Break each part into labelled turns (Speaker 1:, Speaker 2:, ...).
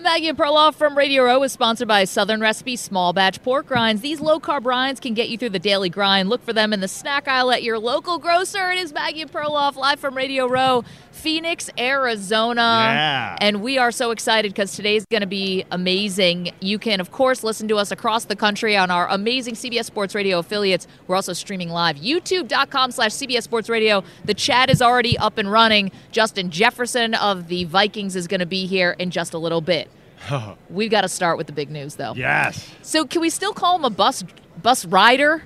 Speaker 1: Maggie and Perloff from Radio Row is sponsored by Southern Recipe Small Batch Pork Rinds. These low carb rinds can get you through the daily grind. Look for them in the snack aisle at your local grocer. It is Maggie and Perloff live from Radio Row, Phoenix, Arizona.
Speaker 2: Yeah.
Speaker 1: And we are so excited because today's going to be amazing. You can, of course, listen to us across the country on our amazing CBS Sports Radio affiliates. We're also streaming live. YouTube.com slash CBS Sports Radio. The chat is already up and running. Justin Jefferson of the Vikings is going to be here in just a little bit. We've got to start with the big news, though.
Speaker 2: Yes.
Speaker 1: So, can we still call him a bus bus rider?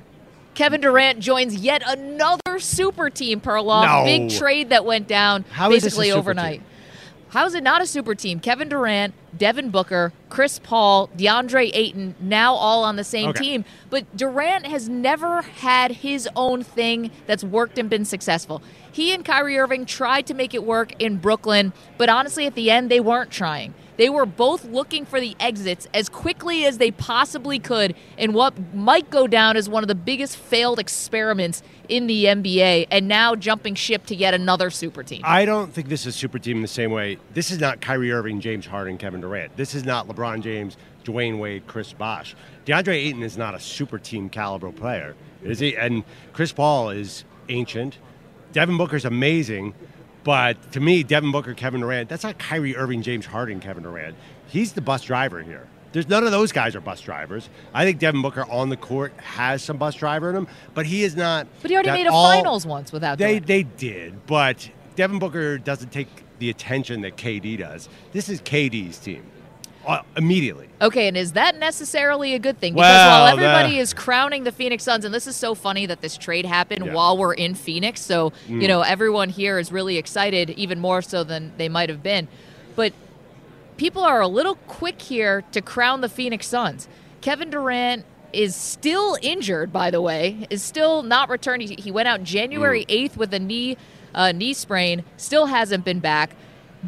Speaker 1: Kevin Durant joins yet another super team, Perloff.
Speaker 2: No.
Speaker 1: Big trade that went down
Speaker 2: How is this a
Speaker 1: basically overnight.
Speaker 2: team?
Speaker 1: How is it not a super team? Kevin Durant, Devin Booker, Chris Paul, DeAndre Ayton, now all on the same
Speaker 2: Okay.
Speaker 1: team. But Durant has never had his own thing that's worked and been successful. He and Kyrie Irving tried to make it work in Brooklyn, but honestly, at the end, they weren't trying. They were both looking for the exits as quickly as they possibly could in what might go down as one of the biggest failed experiments in the NBA, and now jumping ship to yet another super team.
Speaker 2: I don't think this is super team in the same way. This is not Kyrie Irving, James Harden, Kevin Durant. This is not LeBron James, Dwyane Wade, Chris Bosh. DeAndre Ayton is not a super team caliber player, is he? And Chris Paul is ancient. Devin Booker's amazing, but to me, Devin Booker, Kevin Durant, that's not Kyrie Irving, James Harden, Kevin Durant. He's the bus driver here. There's none of those guys are bus drivers. I think Devin Booker on the court has some bus driver in him, but he is not.
Speaker 1: But he already made a
Speaker 2: all-
Speaker 1: finals once without
Speaker 2: They
Speaker 1: Durant.
Speaker 2: they did, but Devin Booker doesn't take the attention that KD does. This is KD's team uh, immediately.
Speaker 1: Okay, and is that necessarily a good thing? Because
Speaker 2: Well,
Speaker 1: while everybody
Speaker 2: the-
Speaker 1: is crowning the Phoenix Suns, and this is so funny that this trade happened
Speaker 2: Yeah.
Speaker 1: while we're in Phoenix, so
Speaker 2: Mm.
Speaker 1: you know everyone here is really excited, even more so than they might have been. But people are a little quick here to crown the Phoenix Suns. Kevin Durant is still injured, by the way, is still not returning. He, he went out January
Speaker 2: Mm.
Speaker 1: 8th with a knee uh, knee sprain, still hasn't been back.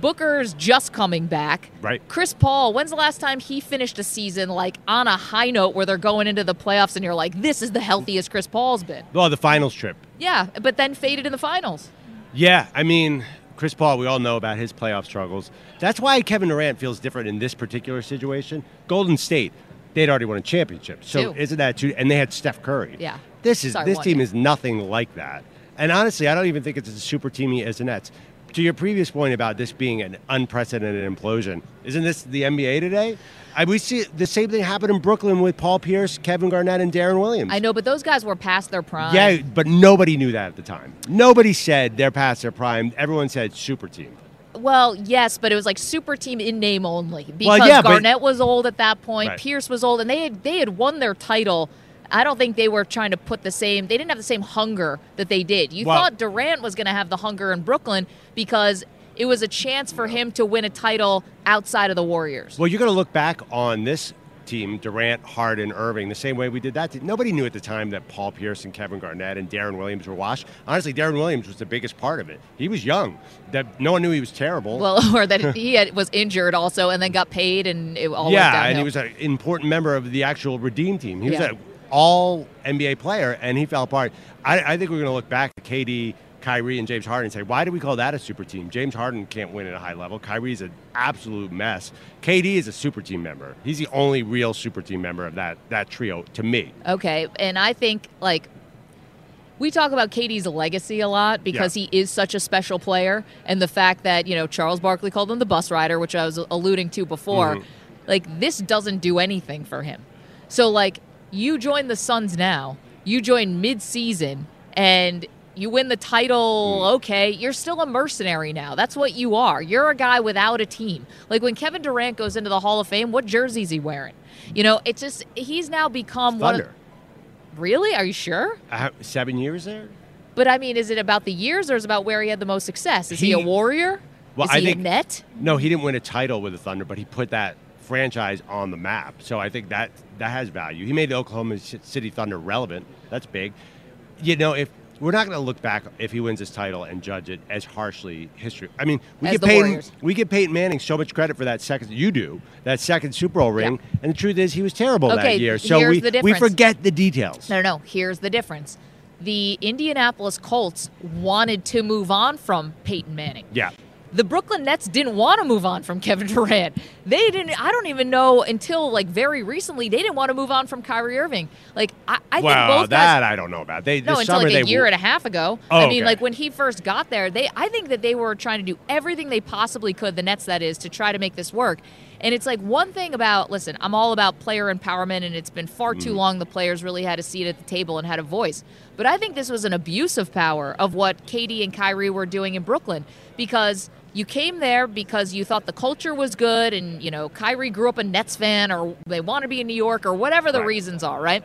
Speaker 1: Booker's just coming back.
Speaker 2: Right.
Speaker 1: Chris Paul, when's the last time he finished a season like on a high note where they're going into the playoffs and you're like, this is the healthiest Chris Paul's been?
Speaker 2: Well, the finals trip.
Speaker 1: Yeah, but then faded in the finals.
Speaker 2: Yeah, I mean, Chris Paul, we all know about his playoff struggles. That's why Kevin Durant feels different in this particular situation. Golden State, they'd already won a championship. So
Speaker 1: Two.
Speaker 2: isn't that too? And they had Steph Curry.
Speaker 1: Yeah.
Speaker 2: This is
Speaker 1: Sorry,
Speaker 2: this team is nothing like that. And honestly, I don't even think it's as super teamy as the Nets. To your previous point about this being an unprecedented implosion, isn't this the NBA today? I, we see the same thing happen in Brooklyn with Paul Pierce, Kevin Garnett, and Deron Williams.
Speaker 1: I know, but those guys were past their prime.
Speaker 2: Yeah, but nobody knew that at the time. Nobody said they're past their prime. Everyone said super team.
Speaker 1: Well, yes, but it was like super team in name only because
Speaker 2: Well, yeah, but-
Speaker 1: Garnett was old at that point,
Speaker 2: Right.
Speaker 1: Pierce was old, and they had they had won their title. I don't think they were trying to put the same. They didn't have the same hunger that they did. You
Speaker 2: Well-
Speaker 1: thought Durant was going to have the hunger in Brooklyn because it was a chance for him to win a title outside of the Warriors.
Speaker 2: Well, you're going to look back on this team, Durant, Harden, Irving, the same way we did that team. Nobody knew at the time that Paul Pierce and Kevin Garnett and Deron Williams were washed. Honestly, Deron Williams was the biggest part of it. He was young. That no one knew he was terrible.
Speaker 1: Well, or that he had, was injured also, and then got paid, and it all went
Speaker 2: yeah, and he was an important member of the actual Redeem team. He was
Speaker 1: Yeah.
Speaker 2: All NBA player, and he fell apart. I, I think we're going to look back at KD, Kyrie, and James Harden and say, why do we call that a super team? James Harden can't win at a high level. Kyrie's an absolute mess. KD is a super team member. He's the only real super team member of that that trio to me.
Speaker 1: Okay, and I think like we talk about KD's legacy a lot because
Speaker 2: Yeah.
Speaker 1: he is such a special player, and the fact that you know Charles Barkley called him the bus rider, which I was alluding to before.
Speaker 2: Mhm.
Speaker 1: Like this doesn't do anything for him. So like you join the Suns now, you join mid-season, and you win the title.
Speaker 2: Mm.
Speaker 1: Okay, you're still a mercenary now. That's what you are. You're a guy without a team. Like when Kevin Durant goes into the Hall of Fame, what jersey is he wearing? You know, it's just he's now become one of
Speaker 2: Thunder.
Speaker 1: Really? Are you sure?
Speaker 2: Uh, seven years there?
Speaker 1: But I mean, is it about the years or is it about where he had the most success? Is he,
Speaker 2: He-
Speaker 1: a warrior?
Speaker 2: Well,
Speaker 1: is
Speaker 2: I
Speaker 1: he
Speaker 2: think-
Speaker 1: a net?
Speaker 2: No, he didn't win a title with the Thunder, but he put that franchise on the map. So I think that that has value. He made the Oklahoma City Thunder relevant. That's big. You know, if we're not going to look back if he wins this title and judge it as harshly history. I mean, we give Peyton we give Peyton Manning so much credit for that second. You do that second Super Bowl ring, and the truth is he was terrible
Speaker 1: Okay,
Speaker 2: that year. So we we forget the details.
Speaker 1: No, no, no. Here's the difference. The Indianapolis Colts wanted to move on from Peyton Manning.
Speaker 2: Yeah.
Speaker 1: The Brooklyn Nets didn't want to move on from Kevin Durant. They didn't. I don't even know until like very recently they didn't want to move on from Kyrie Irving. Like I, I
Speaker 2: well,
Speaker 1: think both
Speaker 2: that
Speaker 1: guys.
Speaker 2: I don't know about. They
Speaker 1: No, until like a year
Speaker 2: w-
Speaker 1: and a half ago.
Speaker 2: Oh,
Speaker 1: I mean,
Speaker 2: okay.
Speaker 1: like when he first got there, they I think that they were trying to do everything they possibly could, the Nets that is, to try to make this work. And it's like one thing about listen, I'm all about player empowerment and it's been far
Speaker 2: Mm.
Speaker 1: too long the players really had a seat at the table and had a voice. But I think this was an abuse of power of what KD and Kyrie were doing in Brooklyn because you came there because you thought the culture was good and you know Kyrie grew up a Nets fan or they want to be in New York or whatever the
Speaker 2: Right.
Speaker 1: reasons are, right?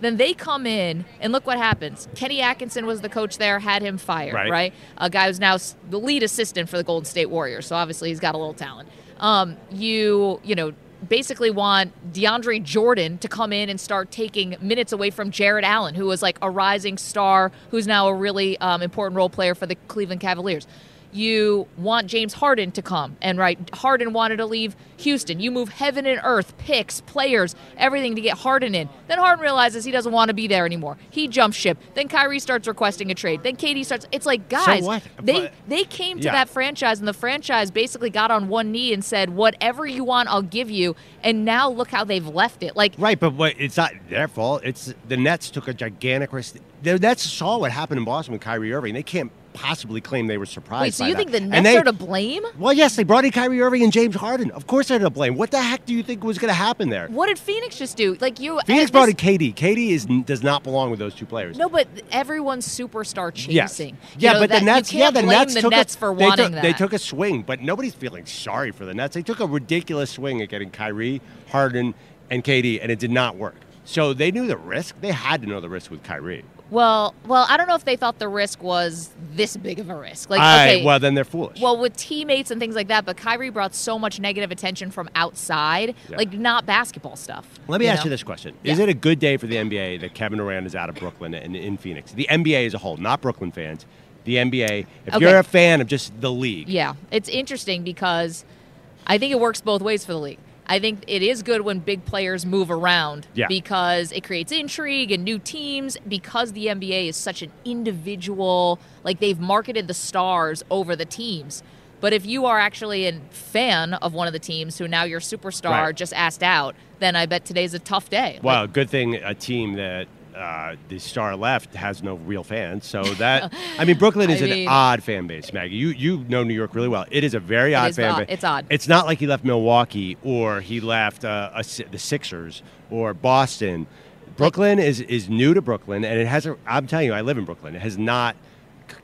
Speaker 1: Then they come in and look what happens. Kenny Atkinson was the coach there, had him fired,
Speaker 2: Right.
Speaker 1: right? A guy who's now the lead assistant for the Golden State Warriors, so obviously he's got a little talent. Um, you, you know, basically want DeAndre Jordan to come in and start taking minutes away from Jarrett Allen, who was like a rising star, who's now a really um, important role player for the Cleveland Cavaliers. You want James Harden to come, and right, Harden wanted to leave Houston. You move heaven and earth, picks, players, everything to get Harden in. Then Harden realizes he doesn't want to be there anymore. He jumps ship. Then Kyrie starts requesting a trade. Then KD starts. It's like guys,
Speaker 2: what?
Speaker 1: they
Speaker 2: But-
Speaker 1: they came to
Speaker 2: Yeah.
Speaker 1: that franchise, and the franchise basically got on one knee and said, "Whatever you want, I'll give you." And now look how they've left it. Like
Speaker 2: Right, but what, it's not their fault. It's the Nets took a gigantic risk. The Nets saw what happened in Boston with Kyrie Irving. They can't possibly claim they were surprised.
Speaker 1: wait, so
Speaker 2: by
Speaker 1: you
Speaker 2: that.
Speaker 1: think the
Speaker 2: And
Speaker 1: Nets
Speaker 2: they-
Speaker 1: are to blame?
Speaker 2: Well, yes, they brought in Kyrie Irving and James Harden. Of course, they're to blame. What the heck do you think was going to happen there?
Speaker 1: What did Phoenix just do? Like you,
Speaker 2: Phoenix brought in KD. KD is does not belong with those two players.
Speaker 1: No, but everyone's superstar
Speaker 2: Yes.
Speaker 1: chasing. You
Speaker 2: Yeah,
Speaker 1: know,
Speaker 2: but
Speaker 1: that-
Speaker 2: the Nets. Yeah, the Nets
Speaker 1: the
Speaker 2: took
Speaker 1: Nets
Speaker 2: a,
Speaker 1: for
Speaker 2: they
Speaker 1: wanting
Speaker 2: took,
Speaker 1: that.
Speaker 2: They took a swing, but nobody's feeling sorry for the Nets. They took a ridiculous swing at getting Kyrie, Harden, and KD, and it did not work. So they knew the risk. They had to know the risk with Kyrie.
Speaker 1: Well, well, I don't know if they thought the risk was this big of a risk. Like,
Speaker 2: I- well, then they're foolish.
Speaker 1: Well, with teammates and things like that, but Kyrie brought so much negative attention from outside,
Speaker 2: Yeah.
Speaker 1: like not basketball stuff.
Speaker 2: Let me ask
Speaker 1: know?
Speaker 2: you this question: Is it a good day for the NBA that Kevin Durant is out of Brooklyn and in Phoenix? The NBA as a whole, not Brooklyn fans. The NBA. If
Speaker 1: Okay.
Speaker 2: you're a fan of just the league,
Speaker 1: Yeah, it's interesting because I think it works both ways for the league. I think it is good when big players move around
Speaker 2: Yeah.
Speaker 1: because it creates intrigue and new teams because the NBA is such an individual like they've marketed the stars over the teams. But if you are actually a fan of one of the teams who now your superstar
Speaker 2: Right.
Speaker 1: just asked out, then I bet today's a tough day. Like,
Speaker 2: good thing a team that uh, the star left has no real fans. So that I mean, Brooklyn is
Speaker 1: I
Speaker 2: an
Speaker 1: mean-
Speaker 2: odd fan base, Maggie. You you know New York really well. It is a very odd fan base.
Speaker 1: It's odd.
Speaker 2: It's not like he left Milwaukee or he left uh, a, the Sixers or Boston. Brooklyn is is new to Brooklyn, and it has. A, I'm telling you, I live in Brooklyn. It has not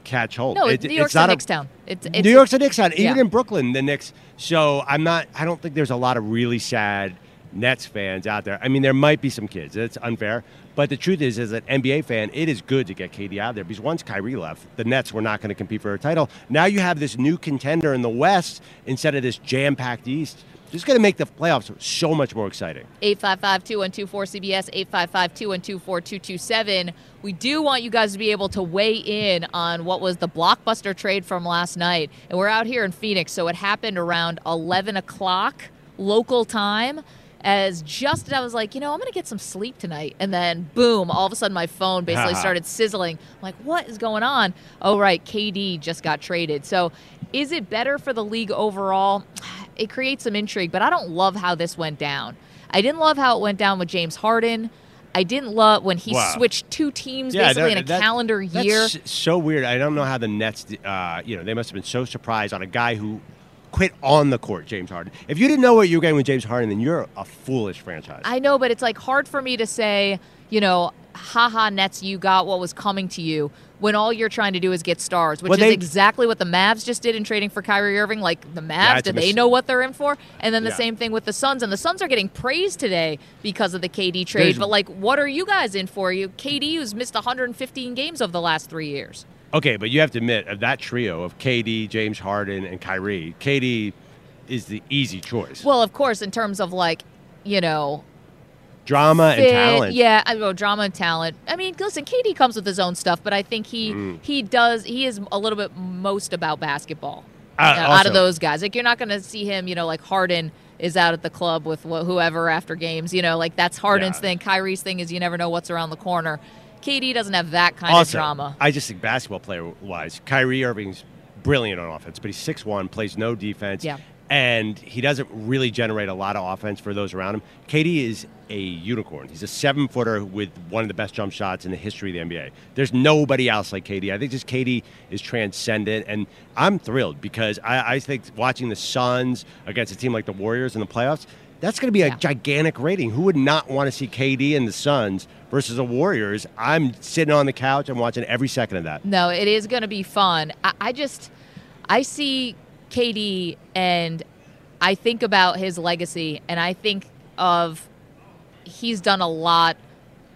Speaker 2: catch hold.
Speaker 1: no,
Speaker 2: It-
Speaker 1: New York's
Speaker 2: it's not
Speaker 1: a
Speaker 2: a-
Speaker 1: Knicks town. It's, it's
Speaker 2: New York's a Knicks town. Even
Speaker 1: Yeah.
Speaker 2: in Brooklyn, the Knicks. So I'm not. I don't think there's a lot of really sad Nets fans out there. I mean, there might be some kids. It's unfair, but the truth is, as an NBA fan, it is good to get KD out there because once Kyrie left, the Nets were not going to compete for a title. Now you have this new contender in the West instead of this jam-packed East. Just going to make the playoffs so much more exciting.
Speaker 1: 855-2124-CBS, 855-212-4227. We do want you guys to be able to weigh in on what was the blockbuster trade from last night. And we're out here in Phoenix, so it happened around 11 o'clock local time. As just as I was like, you know, I'm going to get some sleep tonight. And then, boom, all of a sudden my phone basically started sizzling. I'm like, what is going on? Oh, right, KD just got traded. So is it better for the league overall? It creates some intrigue, but I don't love how this went down. I didn't love how it went down with James Harden. I didn't love when he
Speaker 2: Wow.
Speaker 1: switched two teams basically in a
Speaker 2: that-
Speaker 1: calendar year.
Speaker 2: so weird. I don't know how the Nets, uh, you know, they must have been so surprised on a guy who quit on the court, James Harden. If you didn't know what you were getting with James Harden, then you're a foolish franchise.
Speaker 1: I know, but it's like hard for me to say, you know, haha, Nets, you got what was coming to you when all you're trying to do is get stars, which
Speaker 2: Well,
Speaker 1: is
Speaker 2: they-
Speaker 1: exactly what the Mavs just did in trading for Kyrie Irving. Like the Mavs,
Speaker 2: a
Speaker 1: do they know what they're in for? And then the
Speaker 2: Yeah.
Speaker 1: same thing with the Suns. And the Suns are getting praised today because of the KD trade.
Speaker 2: There's-
Speaker 1: but like, what are you guys in for? You KD who's missed 115 games over the last three years.
Speaker 2: Okay, but you have to admit, of that trio of KD, James Harden, and Kyrie, KD is the easy choice.
Speaker 1: Well, of course, in terms of like, you know,
Speaker 2: Drama and
Speaker 1: fit,
Speaker 2: talent.
Speaker 1: Yeah, I know drama and talent. I mean, listen, KD comes with his own stuff, but I think he
Speaker 2: Mm.
Speaker 1: he does he is a little bit most about basketball
Speaker 2: Uh,
Speaker 1: uh, out of those guys. Like you're not going to see him, you know, like Harden is out at the club with wh- whoever after games. You know, like that's Harden's
Speaker 2: Yeah.
Speaker 1: thing. Kyrie's thing is you never know what's around the corner. KD doesn't have that kind
Speaker 2: also,
Speaker 1: of drama.
Speaker 2: I just think basketball player wise, Kyrie Irving's brilliant on offense, but he's six one, plays no defense.
Speaker 1: Yeah.
Speaker 2: And he doesn't really generate a lot of offense for those around him. KD is a unicorn. He's a seven footer with one of the best jump shots in the history of the NBA. There's nobody else like KD. I think just KD is transcendent, and I'm thrilled because I, I think watching the Suns against a team like the Warriors in the playoffs, that's going to be a
Speaker 1: Yeah.
Speaker 2: gigantic rating. Who would not want to see KD and the Suns versus the Warriors? I'm sitting on the couch and watching every second of that.
Speaker 1: No, it is going to be fun. I, I just, I see KD and I think about his legacy and I think of he's done a lot.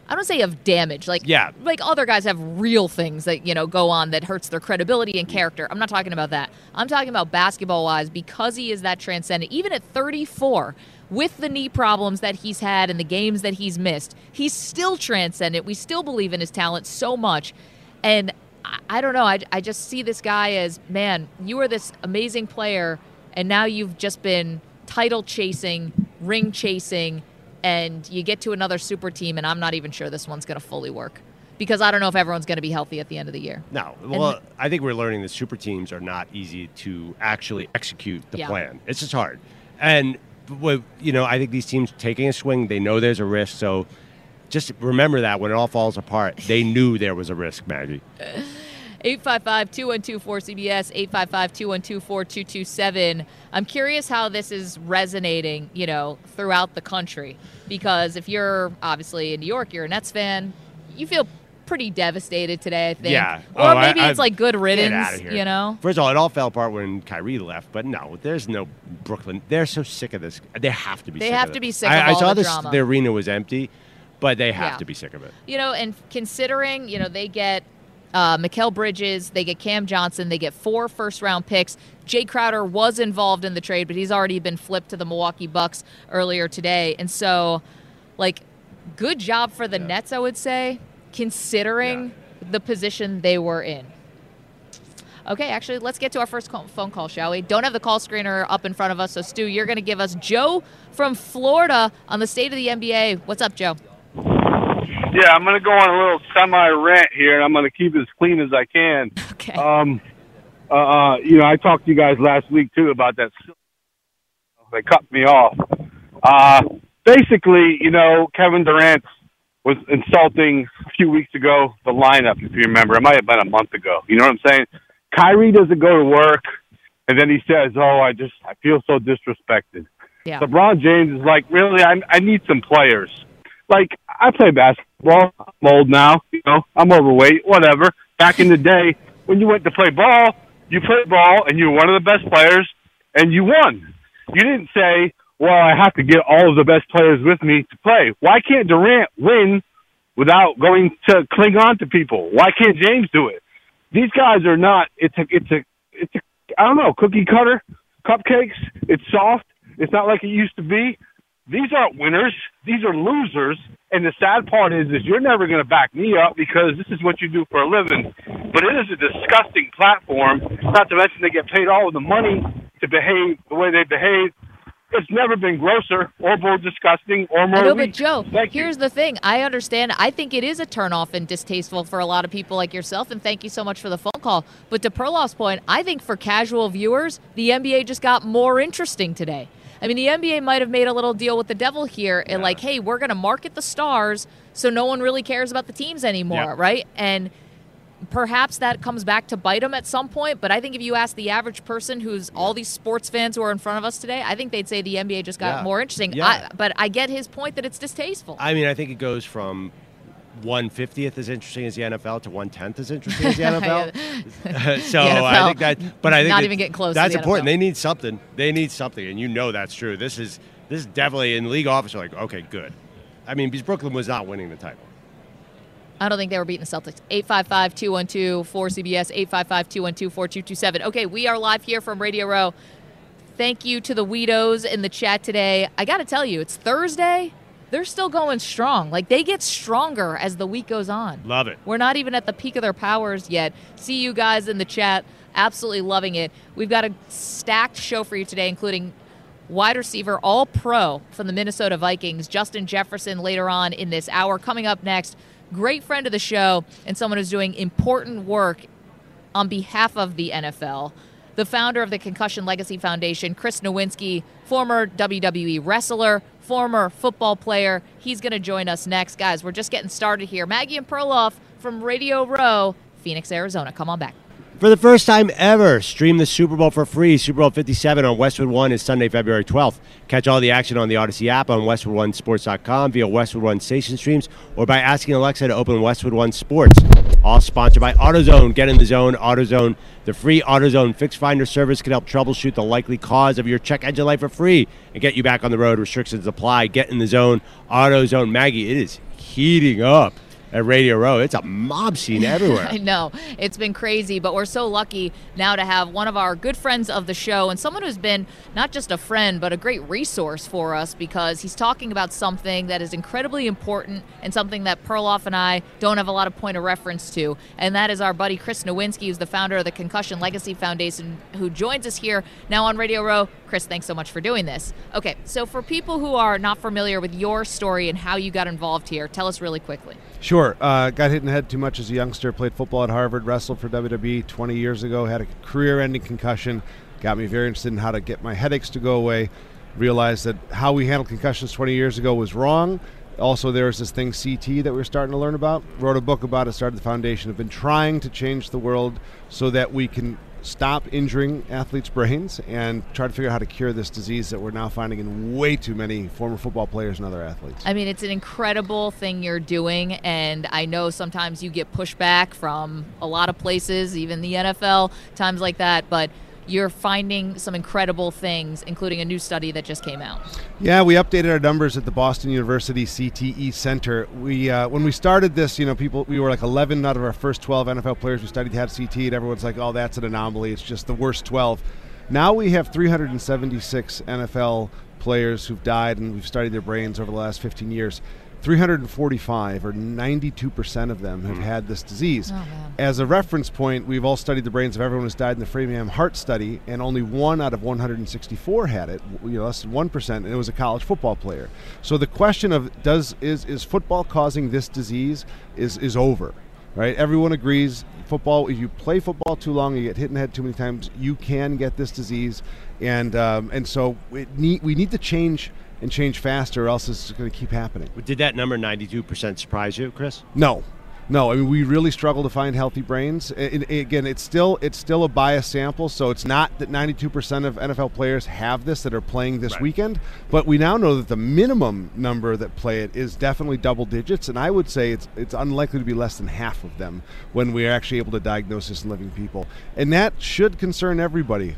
Speaker 1: I don't say of damage, like
Speaker 2: Yeah.
Speaker 1: like other guys have real things that you know go on that hurts their credibility and character. I'm not talking about that. I'm talking about basketball wise because he is that transcendent. Even at 34, with the knee problems that he's had and the games that he's missed, he's still transcendent. We still believe in his talent so much, and I, I don't know. I, I just see this guy as man. You are this amazing player, and now you've just been title chasing, ring chasing and you get to another super team, and I'm not even sure this one's going to fully work because I don't know if everyone's going to be healthy at the end of the year.
Speaker 2: No. Well, I think we're learning that super teams are not easy to actually execute the
Speaker 1: Yeah.
Speaker 2: plan. It's just hard. And, you know, I think these teams taking a swing, they know there's a risk. So just remember that when it all falls apart, they knew there was a risk, Maggie.
Speaker 1: 855 212 4CBS, 855 212 4227. I'm curious how this is resonating, you know, throughout the country. Because if you're obviously in New York, you're a Nets fan, you feel pretty devastated today, I think.
Speaker 2: Yeah.
Speaker 1: Or
Speaker 2: Oh, I-
Speaker 1: maybe it's
Speaker 2: I-
Speaker 1: like good
Speaker 2: Get
Speaker 1: riddance,
Speaker 2: outta here.
Speaker 1: you know?
Speaker 2: First of all, it all fell apart when Kyrie left, but no, there's no Brooklyn. They're so sick of this. They have to be
Speaker 1: They
Speaker 2: sick
Speaker 1: have
Speaker 2: of
Speaker 1: to
Speaker 2: it.
Speaker 1: be sick
Speaker 2: I,
Speaker 1: of
Speaker 2: I
Speaker 1: all
Speaker 2: saw
Speaker 1: the
Speaker 2: this,
Speaker 1: drama.
Speaker 2: the arena was empty, but they have
Speaker 1: Yeah.
Speaker 2: to be sick of it.
Speaker 1: You know, and considering, you know, they get uh, Bridges, they get Cam Johnson, they get four first round picks. Jae Crowder was involved in the trade, but he's already been flipped to the Milwaukee Bucks earlier today. And so, like, good job for the
Speaker 2: Yeah.
Speaker 1: Nets, I would say, considering the position they were in. Okay, actually, let's get to our first call, phone call, shall we? Don't have the call screener up in front of us, so Stu, you're going to give us Joe from Florida on the state of the NBA. What's up, Joe?
Speaker 3: Yeah, I'm going to go on a little semi rant here, and I'm going to keep it as clean as I can.
Speaker 1: Okay.
Speaker 3: Um, uh, uh, you know, I talked to you guys last week too about that. They cut me off. Uh, basically, you know, Kevin Durant was insulting a few weeks ago the lineup, if you remember. It might have been a month ago. You know what I'm saying? Kyrie doesn't go to work, and then he says, "Oh, I just I feel so disrespected."
Speaker 1: yeah.
Speaker 3: LeBron James is like, really, I, I need some players. Like, I play basketball. I'm old now, you know, I'm overweight, whatever. Back in the day, when you went to play ball, you played ball and you were one of the best players and you won. You didn't say, well, I have to get all of the best players with me to play. Why can't Durant win without going to cling on to people? Why can't James do it? These guys are not, it's a, it's a, it's a, I don't know, cookie cutter, cupcakes. It's soft. It's not like it used to be. These aren't winners. These are losers. And the sad part is, is you're never going to back me up because this is what you do for a living. But it is a disgusting platform. Not to mention they get paid all of the money to behave the way they behave. It's never been grosser or more disgusting or more.
Speaker 1: I know, but. Joe,
Speaker 3: Thank you.
Speaker 1: here's the thing. I understand. I think it is a turnoff and distasteful for a lot of people like yourself, and thank you so much for the phone call. But to Perloff's point, I think for casual viewers, the NBA just got more interesting today. I mean, the NBA might have made a little deal with the devil here, and like, hey, we're going to market the stars so no one really cares about the teams anymore,
Speaker 2: Yeah.
Speaker 1: right? And perhaps that comes back to bite them at some point. But I think if you ask the average person who's all these sports fans who are in front of us today, I think they'd say the NBA just got
Speaker 2: Yeah.
Speaker 1: more interesting.
Speaker 2: Yeah.
Speaker 1: I, but I get his point that it's distasteful.
Speaker 2: I mean, I think it goes from one fiftieth as interesting as the NFL to one tenth as interesting as the NFL. so
Speaker 1: The
Speaker 2: I think that, but I think
Speaker 1: not even getting close to
Speaker 2: That's
Speaker 1: the
Speaker 2: important.
Speaker 1: NFL.
Speaker 2: They need something. They need something, and you know that's true. This is this is definitely in league office. are Like, okay, good. I mean, because Brooklyn was not winning the title.
Speaker 1: I don't think they were beating the Celtics. 855 212 4CBS, 855 212 4227. Okay, we are live here from Radio Row. Thank you to the Weedos in the chat today. I got to tell you, it's Thursday. They're still going strong. Like they get stronger as the week goes on.
Speaker 2: Love it.
Speaker 1: We're not even at the peak of their powers yet. See you guys in the chat. Absolutely loving it. We've got a stacked show for you today, including wide receiver all pro from the Minnesota Vikings, Justin Jefferson, later on in this hour. Coming up next, great friend of the show and someone who's doing important work on behalf of the NFL, the founder of the Concussion Legacy Foundation, Chris Nowinski, former WWE wrestler, former football player. He's going to join us next. Guys, we're just getting started here. Maggie and Perloff from Radio Row, Phoenix, Arizona. Come on back.
Speaker 2: For the first time ever, stream the Super Bowl for free. Super Bowl 57 on Westwood One is Sunday, February 12th. Catch all the action on the Odyssey app on WestwoodOneSports.com via Westwood One station streams or by asking Alexa to open Westwood One Sports. All sponsored by AutoZone. Get in the zone. AutoZone. The free AutoZone Fix Finder service can help troubleshoot the likely cause of your check engine light for free and get you back on the road. Restrictions apply. Get in the zone. AutoZone. Maggie, it is heating up at Radio Row. It's a mob scene everywhere.
Speaker 1: I know. It's been crazy, but we're so lucky now to have one of our good friends of the show and someone who's been not just a friend, but a great resource for us because he's talking about something that is incredibly important and something that Perloff and I don't have a lot of point of reference to. And that is our buddy Chris Nowinski, who's the founder of the Concussion Legacy Foundation, who joins us here now on Radio Row. Chris, thanks so much for doing this. Okay, so for people who are not familiar with your story and how you got involved here, tell us really quickly.
Speaker 4: Sure. Uh, got hit in the head too much as a youngster. Played football at Harvard. Wrestled for WWE 20 years ago. Had a career-ending concussion. Got me very interested in how to get my headaches to go away. Realized that how we handled concussions 20 years ago was wrong. Also, there was this thing CT that we were starting to learn about. Wrote a book about it. Started the foundation. Have been trying to change the world so that we can stop injuring athletes' brains and try to figure out how to cure this disease that we're now finding in way too many former football players and other athletes.
Speaker 1: I mean, it's an incredible thing you're doing, and I know sometimes you get pushback from a lot of places, even the NFL, times like that, but you're finding some incredible things, including a new study that just came out.
Speaker 4: Yeah, we updated our numbers at the Boston University CTE Center. We uh, when we started this, you know, people we were like 11 out of our first 12 NFL players we studied had CT, and everyone's like, "Oh, that's an anomaly. It's just the worst 12." Now we have 376 NFL players who've died, and we've studied their brains over the last 15 years. 345 or 92% of them have had this disease.
Speaker 1: Oh,
Speaker 4: As a reference point, we've all studied the brains of everyone who's died in the Framingham Heart Study, and only one out of 164 had it, you know, less than 1%, and it was a college football player. So the question of does is, is football causing this disease is, is over, right? Everyone agrees football, if you play football too long, you get hit in the head too many times, you can get this disease. And, um, and so need, we need to change – and change faster, or else it's going to keep happening.
Speaker 2: Did that number 92% surprise you, Chris?
Speaker 4: No. No, I mean we really struggle to find healthy brains. It, it, again, it's still it's still a biased sample, so it's not that 92% of NFL players have this that are playing this
Speaker 2: right.
Speaker 4: weekend. But we now know that the minimum number that play it is definitely double digits, and I would say it's it's unlikely to be less than half of them when we are actually able to diagnose this in living people, and that should concern everybody.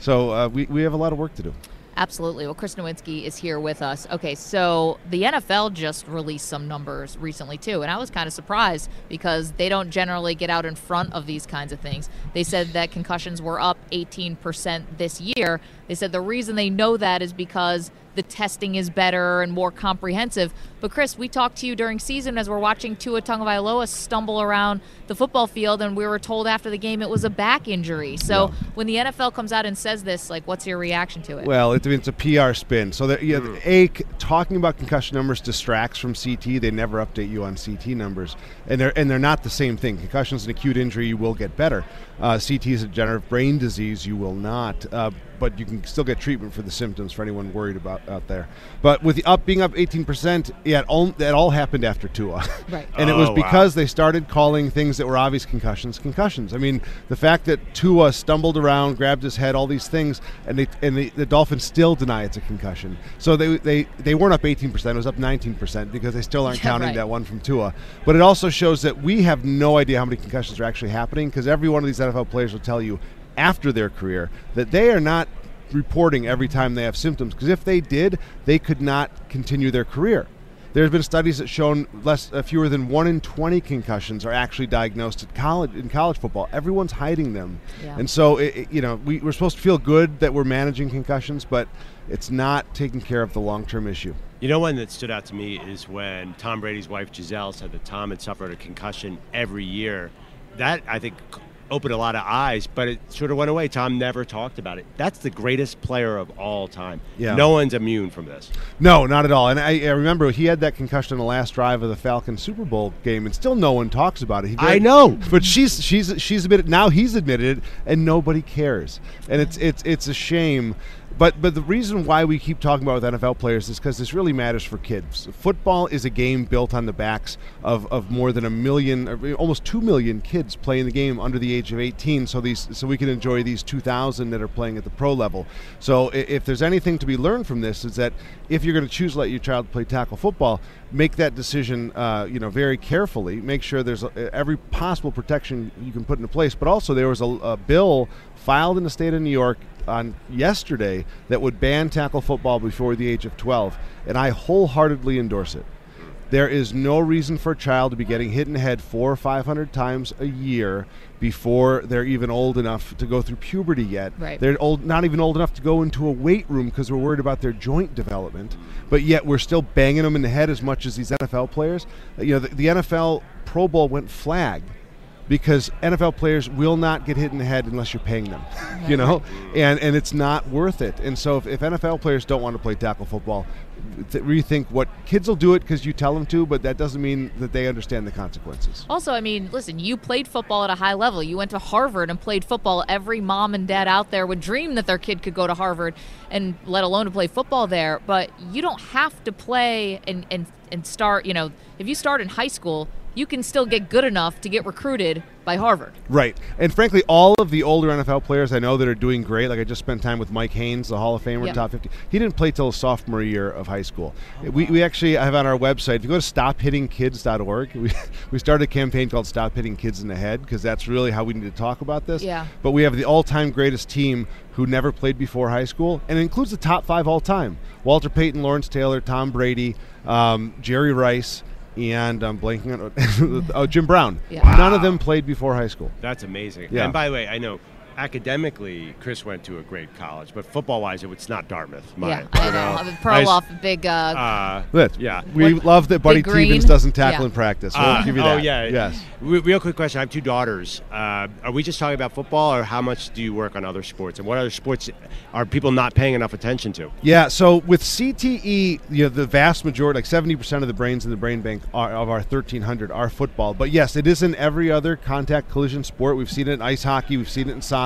Speaker 4: So uh, we we have a lot of work to do.
Speaker 1: Absolutely. Well, Chris Nowinski is here with us. Okay, so the NFL just released some numbers recently, too, and I was kind of surprised because they don't generally get out in front of these kinds of things. They said that concussions were up 18% this year. They said the reason they know that is because the testing is better and more comprehensive. But Chris, we talked to you during season as we're watching Tua Tagovailoa stumble around the football field, and we were told after the game it was a back injury. So yeah. when the NFL comes out and says this, like, what's your reaction to it?
Speaker 4: Well, it, it's a PR spin. So that yeah, mm. a talking about concussion numbers distracts from CT. They never update you on CT numbers, and they're and they're not the same thing. Concussion is an acute injury; you will get better. Uh, CT is a degenerative brain disease; you will not. Uh, but you can still get treatment for the symptoms for anyone worried about out there. But with the up being up 18%, yeah, it all, that all happened after Tua.
Speaker 1: Right.
Speaker 4: and
Speaker 2: oh,
Speaker 4: it was because
Speaker 2: wow.
Speaker 4: they started calling things that were obvious concussions concussions. I mean, the fact that Tua stumbled around, grabbed his head, all these things, and they, and the, the Dolphins still deny it's a concussion. So they, they, they weren't up 18%, it was up 19% because they still aren't
Speaker 1: yeah,
Speaker 4: counting
Speaker 1: right.
Speaker 4: that one from Tua. But it also shows that we have no idea how many concussions are actually happening because every one of these NFL players will tell you after their career that they are not reporting every time they have symptoms because if they did, they could not continue their career. There's been studies that shown less, uh, fewer than one in 20 concussions are actually diagnosed at college in college football. Everyone's hiding them,
Speaker 1: yeah.
Speaker 4: and so it, it, you know we, we're supposed to feel good that we're managing concussions, but it's not taking care of the long-term issue.
Speaker 2: You know, one that stood out to me is when Tom Brady's wife Gisele said that Tom had suffered a concussion every year. That I think opened a lot of eyes, but it sort of went away. Tom never talked about it. That's the greatest player of all time.
Speaker 4: Yeah.
Speaker 2: No one's immune from this.
Speaker 4: No, not at all. And I, I remember he had that concussion in the last drive of the Falcons Super Bowl game, and still no one talks about it. He
Speaker 2: I know.
Speaker 4: but she's she's she's admitted now. He's admitted it, and nobody cares. And it's it's it's a shame. But but the reason why we keep talking about with NFL players is because this really matters for kids. Football is a game built on the backs of, of more than a million, almost two million kids playing the game under the age of 18. So these so we can enjoy these 2,000 that are playing at the pro level. So if there's anything to be learned from this, is that if you're going to choose to let your child play tackle football, make that decision, uh, you know, very carefully. Make sure there's uh, every possible protection you can put into place. But also there was a, a bill filed in the state of New York on yesterday that would ban tackle football before the age of 12, and I wholeheartedly endorse it. There is no reason for a child to be getting hit in the head four or five hundred times a year before they're even old enough to go through puberty yet.
Speaker 1: Right.
Speaker 4: They're old, not even old enough to go into a weight room because we're worried about their joint development. But yet we're still banging them in the head as much as these NFL players. You know, the, the NFL Pro Bowl went flagged because NFL players will not get hit in the head unless you're paying them, you know, and and it's not worth it. And so if, if NFL players don't want to play tackle football, th- rethink what kids will do it because you tell them to, but that doesn't mean that they understand the consequences.
Speaker 1: Also, I mean, listen, you played football at a high level. You went to Harvard and played football. Every mom and dad out there would dream that their kid could go to Harvard and let alone to play football there. But you don't have to play and, and, and start, you know, if you start in high school, you can still get good enough to get recruited by Harvard.
Speaker 4: Right. And frankly, all of the older NFL players I know that are doing great, like I just spent time with Mike Haynes, the Hall of Famer,
Speaker 1: Yeah.
Speaker 4: top 50. He didn't play till his sophomore year of high school. We, we actually have on our website, if you go to stophittingkids.org, we, we started a campaign called Stop Hitting Kids in the Head because that's really how we need to talk about this.
Speaker 1: Yeah.
Speaker 4: But we have the all time greatest team who never played before high school, and it includes the top five all time Walter Payton, Lawrence Taylor, Tom Brady, um, Jerry Rice. And I'm blanking on oh, Jim Brown.
Speaker 1: Yeah.
Speaker 4: None of them played before high school.
Speaker 2: That's amazing.
Speaker 4: Yeah.
Speaker 2: And by the way, I know academically, Chris went to a great college, but football-wise, it's not Dartmouth.
Speaker 1: yeah, I
Speaker 2: you
Speaker 1: know.
Speaker 2: know?
Speaker 1: I'm a pro
Speaker 2: I s-
Speaker 1: off big. Uh,
Speaker 2: Uh,
Speaker 4: Good.
Speaker 2: Yeah.
Speaker 4: We
Speaker 1: What-
Speaker 4: love that Buddy
Speaker 1: Big
Speaker 4: Teevens doesn't tackle
Speaker 1: Yeah.
Speaker 4: in practice.
Speaker 2: Uh,
Speaker 4: we'll give you
Speaker 2: oh yeah.
Speaker 4: Yes.
Speaker 2: Real quick question: I have two daughters. Uh, are we just talking about football, or how much do you work on other sports, and what other sports are people not paying enough attention to?
Speaker 4: Yeah. So with CTE, you know, the vast majority, like seventy percent of the brains in the brain bank are, of our thirteen hundred are football. But yes, it is in every other contact collision sport. We've seen it in ice hockey. We've seen it in soccer.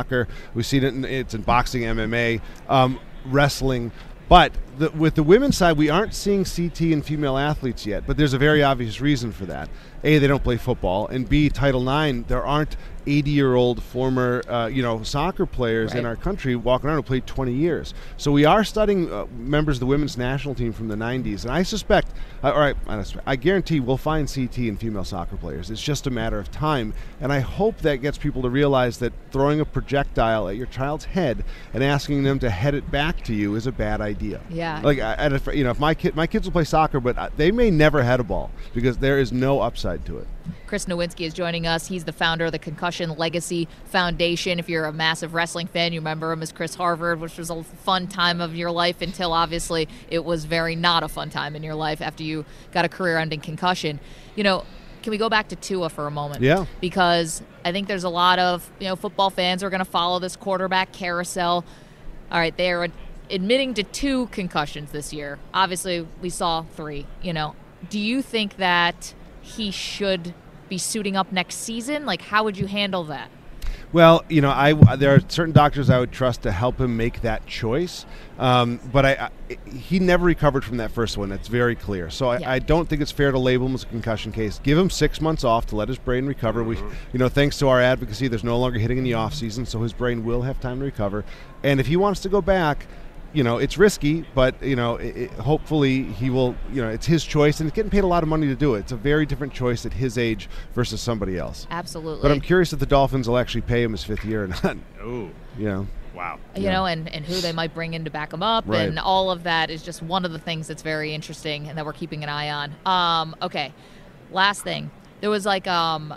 Speaker 4: We've seen it in it's in boxing, MMA, um, wrestling. But the, with the women's side, we aren't seeing CT in female athletes yet. But there's a very obvious reason for that. A, they don't play football, and B, Title IX, there aren't 80-year-old former, uh, you know, soccer players in our country walking around who played 20 years. So we are studying uh, members of the women's national team from the 90s, and I suspect, uh, all right, I guarantee we'll find CT in female soccer players. It's just a matter of time, and I hope that gets people to realize that throwing a projectile at your child's head and asking them to head it back to you is a bad idea.
Speaker 1: Yeah.
Speaker 4: Like, I, and if, you know, if my kid, my kids will play soccer, but uh, they may never head a ball because there is no upside to it.
Speaker 1: Chris Nowinski is joining us. He's the founder of the Concussion Legacy Foundation. If you're a massive wrestling fan, you remember him as Chris Harvard, which was a fun time of your life until obviously it was very not a fun time in your life after you got a career ending concussion. You know, can we go back to Tua for a moment?
Speaker 4: Yeah.
Speaker 1: Because I think there's a lot of, you know, football fans who are going to follow this quarterback carousel. All right, they're admitting to two concussions this year. Obviously, we saw three, you know. Do you think that he should be suiting up next season? Like, how would you handle that?
Speaker 4: Well, you know, I there are certain doctors I would trust to help him make that choice, um, but I, I he never recovered from that first one. That's very clear. So I,
Speaker 1: Yeah.
Speaker 4: I don't think it's fair to label him as a concussion case. Give him six months off to let his brain recover. We, you know, thanks to our advocacy, there's no longer hitting in the off season, so his brain will have time to recover. And if he wants to go back. You know, it's risky, but you know, it, it- hopefully he will. You know, it's his choice, and he's getting paid a lot of money to do it. It's a very different choice at his age versus somebody else.
Speaker 1: Absolutely.
Speaker 4: But I'm curious if the Dolphins will actually pay him his fifth year or not.
Speaker 2: Oh,
Speaker 4: You know,
Speaker 2: wow.
Speaker 1: you know, and, and who they might bring in to back him up,
Speaker 4: Right.
Speaker 1: and all of that is just one of the things that's very interesting and that we're keeping an eye on. Um, okay, last thing, there was like um,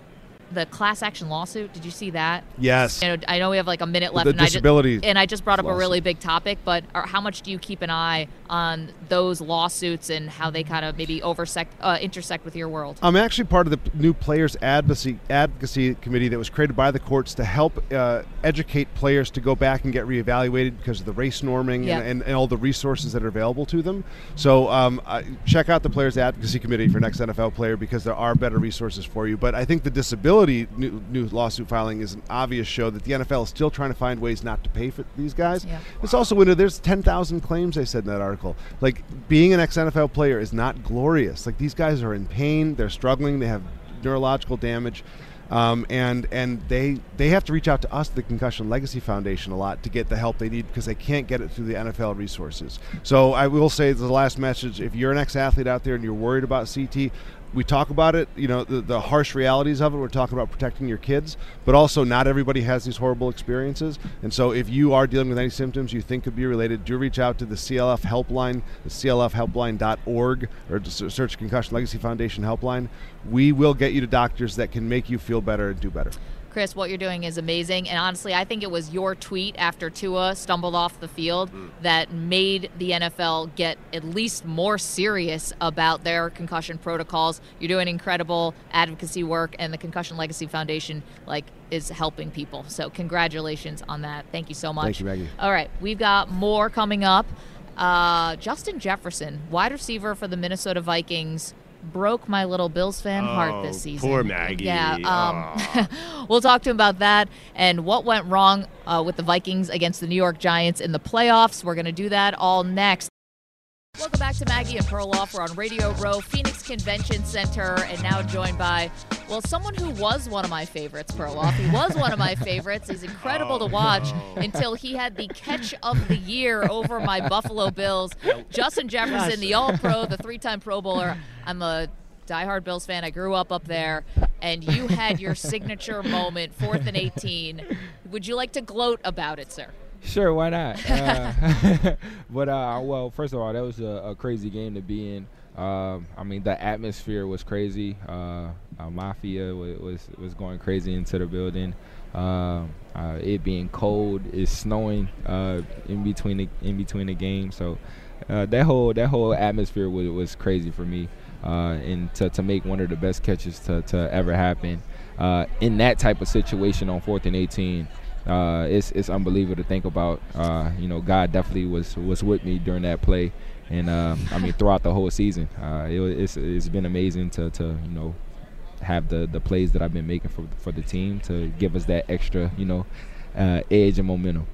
Speaker 1: the class action lawsuit. Did you see that?
Speaker 4: Yes.
Speaker 1: You know, I know we have like a minute left.
Speaker 4: The
Speaker 1: and I just, and I just brought up a really big topic, but uh, how much do you keep an eye on those lawsuits and how they kind of maybe oversect, uh, intersect with your world?
Speaker 4: I'm actually part of the new players advocacy advocacy committee that was created by the courts to help uh, educate players to go back and get reevaluated because of the race norming
Speaker 1: Yeah.
Speaker 4: and, and, and all the resources that are available to them. So um, check out the players advocacy committee for next NFL player because there are better resources for you. But I think the disability new, new lawsuit filing is an obvious show that the NFL is still trying to find ways not to pay for these guys.
Speaker 1: Yeah.
Speaker 4: It's also when there's 10,000 claims they said in that article. Like being an ex NFL player is not glorious. Like these guys are in pain, they're struggling, they have neurological damage. Um, and and they they have to reach out to us, the Concussion Legacy Foundation, a lot to get the help they need because they can't get it through the NFL resources. So I will say the last message: if you're an ex-athlete out there and you're worried about CT, we talk about it, you know, the, the harsh realities of it. We're talking about protecting your kids, but also not everybody has these horrible experiences. And so if you are dealing with any symptoms you think could be related, do reach out to the CLF helpline, the clfhelpline.org, or search Concussion Legacy Foundation helpline. We will get you to doctors that can make you feel better and do better.
Speaker 1: Chris, what you're doing is amazing. And honestly, I think it was your tweet after Tua stumbled off the field that made the NFL get at least more serious about their concussion protocols. You're doing incredible advocacy work, and the Concussion Legacy Foundation like is helping people. So congratulations on that. Thank you so much.
Speaker 4: Thank you, Maggie.
Speaker 1: All right, we've got more coming up. Uh, Justin Jefferson, wide receiver for the Minnesota Vikings, broke my little Bills fan heart
Speaker 2: Oh,
Speaker 1: this season.
Speaker 2: poor Maggie.
Speaker 1: Yeah. Um, we'll talk to him about that and what went wrong uh, with the Vikings against the New York Giants in the playoffs. We're going to do that all next. Welcome back to Maggie and Perloff. We're on Radio Row, Phoenix Convention Center, and now joined by, well, someone who was one of my favorites, Perloff. He was one of my favorites. He's incredible oh, to watch until he had the catch of the year over my Buffalo Bills. Justin Jefferson, the All Pro, the three time Pro Bowler. I'm a diehard Bills fan. I grew up up there, and you had your signature moment, fourth and 18. Would you like to gloat about it, sir?
Speaker 5: Sure, why not? Uh, but uh, well, first of all, that was a, a crazy game to be in. Um, I mean, the atmosphere was crazy. Uh, uh, Mafia was, was was going crazy into the building. Um, uh, it being cold, it's snowing uh, in between the in between the game, so uh, that whole that whole atmosphere was, was crazy for me. Uh, and to, to make one of the best catches to, to ever happen uh, in that type of situation on fourth and 18 uh, it's it's unbelievable to think about. Uh, you know, God definitely was was with me during that play, and uh, I mean throughout the whole season. Uh, It, it's it's been amazing to to you know have the the plays that I've been making for for the team to give us that extra you know uh, edge and momentum.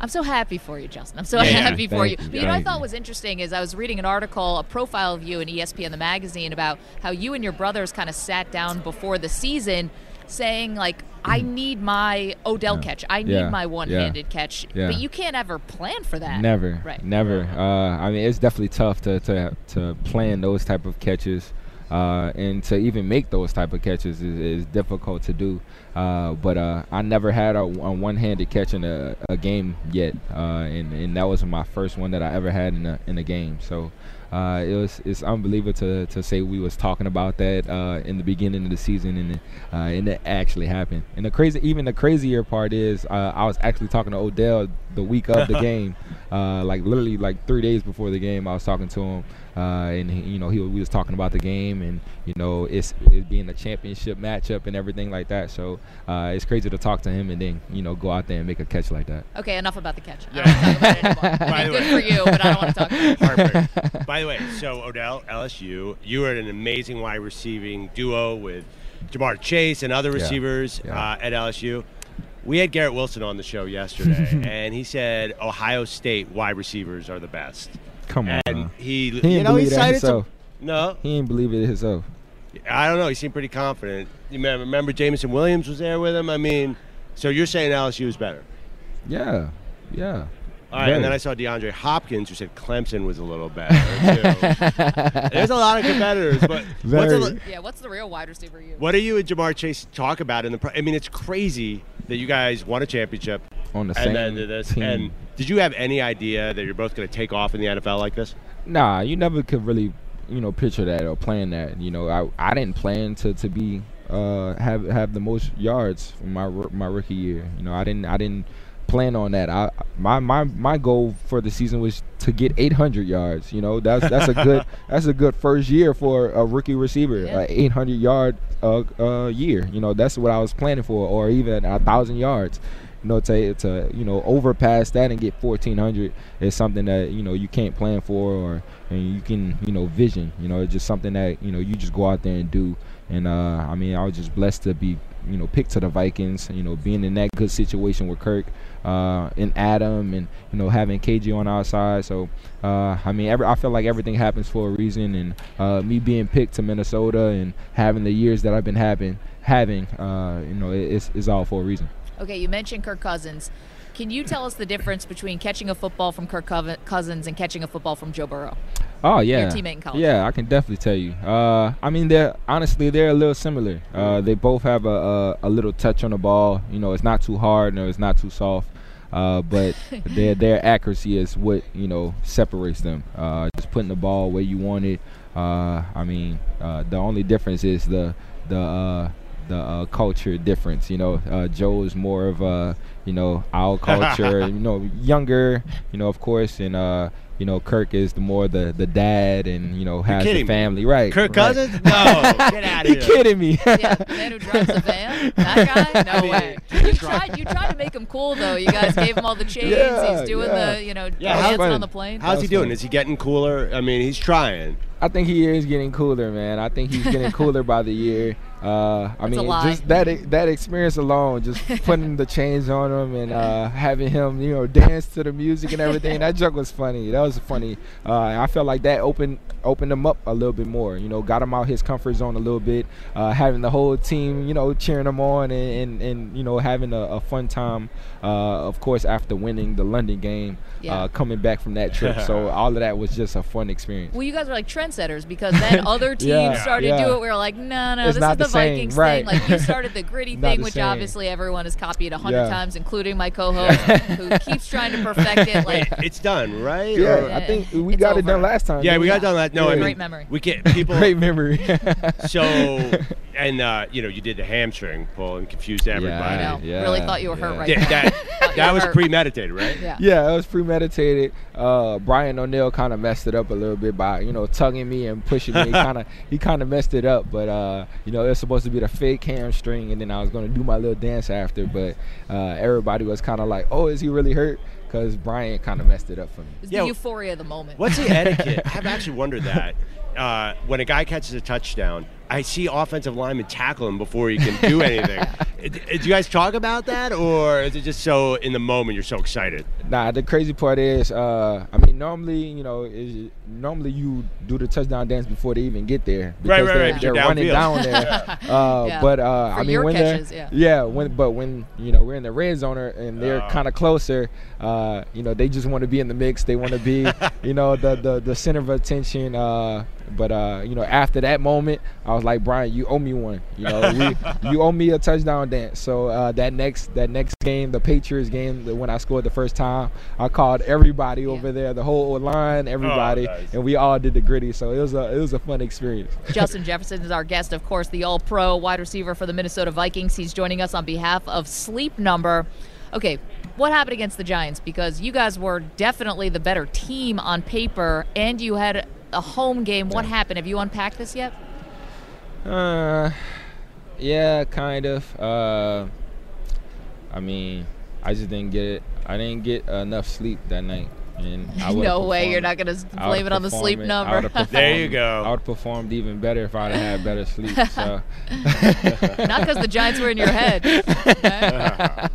Speaker 1: I'm so happy for you, Justin. I'm so
Speaker 2: Yeah,
Speaker 1: happy for you.
Speaker 5: you,
Speaker 1: But you know, what I thought was interesting is I was reading an article, a profile of you in ESPN the magazine about how you and your brothers kind of sat down before the season, saying like, "I need my Odell catch. I need.
Speaker 5: Yeah,
Speaker 1: my one-handed catch."
Speaker 5: yeah.
Speaker 1: But you can't ever plan for that.
Speaker 5: Never,
Speaker 1: Right.
Speaker 5: never. Uh, I mean, it's definitely tough to to to plan those type of catches, uh, and to even make those type of catches is, is difficult to do. Uh, but uh, I never had a, a one-handed catch in a, a game yet, uh, and and that was my first one that I ever had in a in a game. So. Uh, it was it's unbelievable to, to say we was talking about that uh, in the beginning of the season and it, uh, and it actually happened. And the crazy even the crazier part is uh, I was actually talking to Odell the week of the game, uh, like literally like three days before the game. I was talking to him, uh, and he, you know he we was talking about the game and you know it's it being a championship matchup and everything like that. So uh, it's crazy to talk to him and then you know go out there and make a catch like that.
Speaker 1: Okay, enough about the catch. I don't talk about it
Speaker 2: By the
Speaker 1: good
Speaker 2: way-
Speaker 1: for you, but I don't want to talk about it.
Speaker 2: By the way, so Odell, LSU, you were an amazing wide receiving duo with Ja'Marr Chase and other
Speaker 5: Yeah.
Speaker 2: receivers
Speaker 5: Yeah.
Speaker 2: Uh, at LSU. We had Garrett Wilson on the show yesterday, and he said Ohio State wide receivers are the best.
Speaker 5: Come on,
Speaker 2: And he,
Speaker 5: he
Speaker 2: you know, he
Speaker 5: believe that
Speaker 2: cited some. No,
Speaker 5: He didn't believe it himself.
Speaker 2: I don't know. He seemed pretty confident. You remember, remember Jameson Williams was there with him. I mean, so you're saying LSU is better?
Speaker 5: Yeah, yeah.
Speaker 2: All right, and then I saw DeAndre Hopkins, who said Clemson was a little better too. There's a lot of competitors, but what's
Speaker 5: Very.
Speaker 2: a,
Speaker 1: Yeah, what's the real wide receiver you?
Speaker 2: what do you and Ja'Marr Chase talk about in the? Pro- I mean, it's crazy that you guys won a championship
Speaker 5: on the
Speaker 2: and
Speaker 5: same
Speaker 2: then did this.
Speaker 5: team.
Speaker 2: And did you have any idea that you're both going to take off in the NFL like this?
Speaker 5: Nah, you never could really, you know, picture that or plan that. You know, I I didn't plan to to be uh, have have the most yards from my my rookie year. You know, I didn't I didn't plan on that. I my my my goal for the season was to get 800 yards. You know, that's that's a good that's a good first year for a rookie receiver.
Speaker 1: Yeah.
Speaker 5: 800 yard uh, uh, year. You know, that's what I was planning for, or even a thousand yards. You know, to to you know overpass that and get 1400 is something that you know you can't plan for, or and you can you know vision. You know, it's just something that you know you just go out there and do. And uh, I mean, I was just blessed to be you know picked to the Vikings. You know, being in that good situation with Kirk uh, and Adam, and you know having KG on our side. So uh, I mean, every, I feel like everything happens for a reason, and uh, me being picked to Minnesota and having the years that I've been having, having, uh, you know, it, it's, it's all for a reason.
Speaker 1: Okay, you mentioned Kirk Cousins. Can you tell us the difference between catching a football from Kirk Cousins and catching a football from Joe Burrow?
Speaker 5: Oh yeah, Your
Speaker 1: teammate in college.
Speaker 5: Yeah, I can definitely tell you. Uh, I mean, they're honestly they're a little similar. Uh, they both have a, a, a little touch on the ball. You know, it's not too hard, no, it's not too soft. Uh, but their their accuracy is what you know separates them. Uh, just putting the ball where you want it. Uh, I mean, uh, the only difference is the the uh, the uh, culture difference. You know, uh, Joe is more of a you know our culture. you know, younger. You know, of course, and uh, you know Kirk is the more the the dad and you know has the
Speaker 2: kidding me.
Speaker 5: family. Right.
Speaker 2: Kirk
Speaker 5: right.
Speaker 2: Cousins? No, get out of here!
Speaker 5: You kidding me?
Speaker 1: Yeah, the man who drives the van. That guy? No way. You tried. You tried to make him cool though. You guys gave him all the chains.
Speaker 5: Yeah,
Speaker 1: He's doing
Speaker 5: yeah.
Speaker 1: the you know
Speaker 2: Yeah, how's-
Speaker 1: dancing on the plane.
Speaker 2: How's he doing?
Speaker 5: funny.
Speaker 2: Is he getting cooler? I mean, he's trying.
Speaker 5: I think he is getting cooler, man. I think he's getting cooler by the year. Uh, I
Speaker 1: That's a
Speaker 5: mean, just that that experience alone, just putting the chains on him and uh, having him, you know, dance to the music and everything. that joke was funny. That was funny. Uh, I felt like that opened opened him up a little bit more. You know, got him out his comfort zone a little bit. Uh, having the whole team, you know, cheering him on and and, and you know having a, a fun time. Uh, of course, after winning the London game,
Speaker 1: Yeah.
Speaker 5: uh, coming back from that trip. so all of that was just a fun experience.
Speaker 1: Well, you guys were like trendsetters because then other teams
Speaker 5: Yeah,
Speaker 1: started to do it. We were like, no, no,
Speaker 5: It's
Speaker 1: this
Speaker 5: not
Speaker 1: is the,
Speaker 5: the same,
Speaker 1: Vikings
Speaker 5: right.
Speaker 1: thing. Like you started the gritty thing,
Speaker 5: the
Speaker 1: which
Speaker 5: same.
Speaker 1: obviously everyone has copied a hundred
Speaker 5: Yeah.
Speaker 1: times, including my co-host, who keeps trying to perfect it. Like,
Speaker 2: It's done, right?
Speaker 5: Yeah,
Speaker 2: Or-
Speaker 5: I think we
Speaker 1: It's
Speaker 5: got it done last time.
Speaker 2: yeah,
Speaker 5: didn't
Speaker 2: we got done that. No, I mean,
Speaker 1: Great memory.
Speaker 2: We get people.
Speaker 5: Great memory.
Speaker 2: So, and uh, you know, you did the hamstring pull and confused everybody.
Speaker 1: I know.
Speaker 5: Yeah,
Speaker 1: really thought you were hurt right
Speaker 2: Yeah,
Speaker 1: now.
Speaker 2: that that was
Speaker 1: hurt.
Speaker 2: premeditated, right?
Speaker 1: Yeah.
Speaker 5: yeah, it was premeditated. Uh, Brian O'Neill kind of messed it up a little bit by you know tugging me and pushing me. kind of he kind of messed it up, but uh, you know it was supposed to be the fake hamstring, and then I was gonna do my little dance after, but uh, everybody was kind of like, "Oh, is he really hurt?" Because Brian kind of messed it up for me.
Speaker 1: It's
Speaker 2: Yeah.
Speaker 1: the euphoria of the moment.
Speaker 2: What's the etiquette? I've actually wondered that. Uh, when a guy catches a touchdown, I see offensive linemen tackle him before he can do anything. Uh, Do you guys talk about that, or is it just so in the moment you're so excited?
Speaker 5: Nah, the crazy part is, uh, I mean, normally, you know, is normally you do the touchdown dance before they even get there
Speaker 2: Right,
Speaker 5: because
Speaker 2: right,
Speaker 5: they're,
Speaker 2: right,
Speaker 5: they're running
Speaker 2: downfield.
Speaker 5: down there. uh,
Speaker 1: Yeah.
Speaker 5: But uh,
Speaker 1: For
Speaker 5: I mean,
Speaker 1: your
Speaker 5: when
Speaker 1: catches,
Speaker 5: they're
Speaker 1: yeah.
Speaker 5: when but when you know we're in the red zone and they're
Speaker 2: Oh.
Speaker 5: kind of closer, uh, you know, they just want to be in the mix. They want to be, you know, the the the center of attention. Uh, but uh, you know, after that moment, I was like, Brian, you owe me one. You know, we, you owe me a touchdown dance. So uh, that next that next game, the Patriots game, the, when I scored the first time, I called everybody over there, the whole line, everybody,
Speaker 2: nice.
Speaker 5: and we all did the gritty. So it was a it was a fun experience.
Speaker 1: Justin Jefferson is our guest, of course, the All Pro wide receiver for the Minnesota Vikings. He's joining us on behalf of Sleep Number. Okay, what happened against the Giants? Because you guys were definitely the better team on paper, and you had a home game. What happened? Have you unpacked this yet?
Speaker 5: Uh, yeah, kind of. Uh, I mean, I just didn't get it. I didn't get enough sleep that night, and I
Speaker 1: no way, you're not going to blame it on the sleep
Speaker 5: it-
Speaker 1: number.
Speaker 2: There you go.
Speaker 5: I would have performed even better if I'd have had better sleep. So.
Speaker 1: not because the Giants were in your head. okay?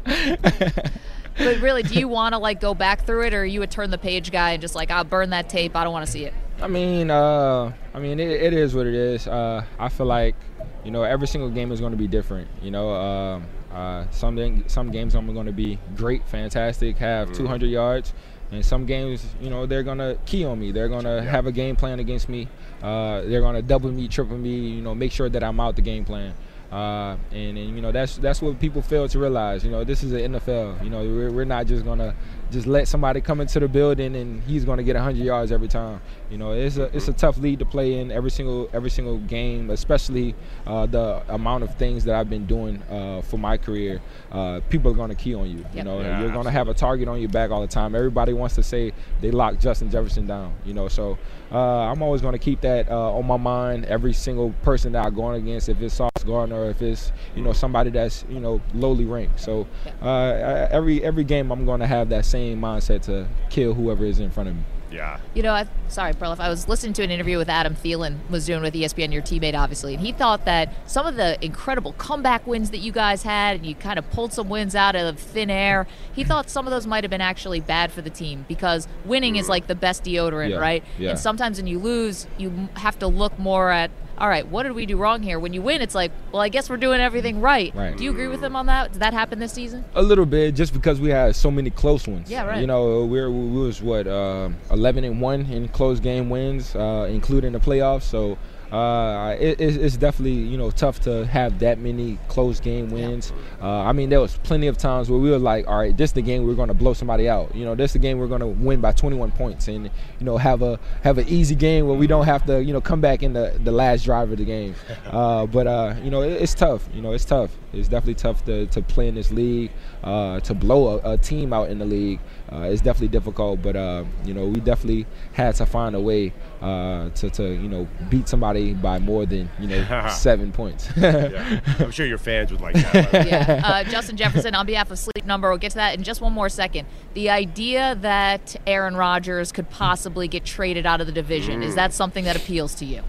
Speaker 1: but really, do you want to like go back through it, or are you a turn the page guy and just like I'll burn that tape? I don't want to see it.
Speaker 5: I mean, uh, I mean, it, it is what it is. Uh, I feel like, you know, every single game is going to be different. You know, um, uh, some some games I'm going to be great, fantastic, have 200 yards, and some games, you know, they're going to key on me. They're going to have a game plan against me. Uh, they're going to double me, triple me. You know, make sure that I'm out the game plan. Uh, and, and you know that's that's what people fail to realize. You know, this is the NFL. You know, we're, we're not just gonna just let somebody come into the building and he's going to get 100 yards every time. You know, it's a it's a tough league to play in every single every single game, especially uh, the amount of things that I've been doing uh, for my career. Uh, people are going to key on you. You know,
Speaker 2: Yeah,
Speaker 5: you're going to have a target on your back all the time. Everybody wants to say they locked Justin Jefferson down. You know, so uh, I'm always going to keep that uh, on my mind. Every single person that I'm going against, if it's Sauce Gardner, or if it's you know somebody that's you know lowly ranked. So uh, every every game, I'm going to have that same mindset to kill whoever is in front of me.
Speaker 2: Yeah.
Speaker 1: You know, I, sorry, Perloff. I was listening to an interview with Adam Thielen was doing with ESPN, your teammate, obviously, and he thought that some of the incredible comeback wins that you guys had, and you kind of pulled some wins out of thin air. He thought some of those might have been actually bad for the team because winning is like the best deodorant,
Speaker 5: Yeah,
Speaker 1: right?
Speaker 5: yeah.
Speaker 1: And sometimes when you lose, you have to look more at. All right, what did we do wrong here? When you win, it's like, well, I guess we're doing everything right.
Speaker 5: Right.
Speaker 1: Do you agree with him on that? Did that happen this season?
Speaker 5: A little bit, just because we had so many close ones.
Speaker 1: Yeah, right.
Speaker 5: You know, we're we was what um 11 and one in close game wins, uh, including the playoffs. So uh, it, it's, it's definitely you know tough to have that many close game wins. Uh, I mean, there was plenty of times where we were like, all right, this is the game we're going to blow somebody out. You know, this is the game we're going to win by 21 points, and you know have a have an easy game where we don't have to you know come back in the the last drive of the game. Uh, but uh, you know, it, it's tough. You know, it's tough. It's definitely tough to, to play in this league, uh, to blow a, a team out in the league. Uh, it's definitely difficult, but uh, you know we definitely had to find a way uh, to, to you know beat somebody by more than you know seven points.
Speaker 2: yeah. I'm sure your fans would like that.
Speaker 1: yeah. Uh, Justin Jefferson, on behalf of Sleep Number, we'll get to that in just one more second. The idea that Aaron Rodgers could possibly get traded out of the division, is that something that appeals to you?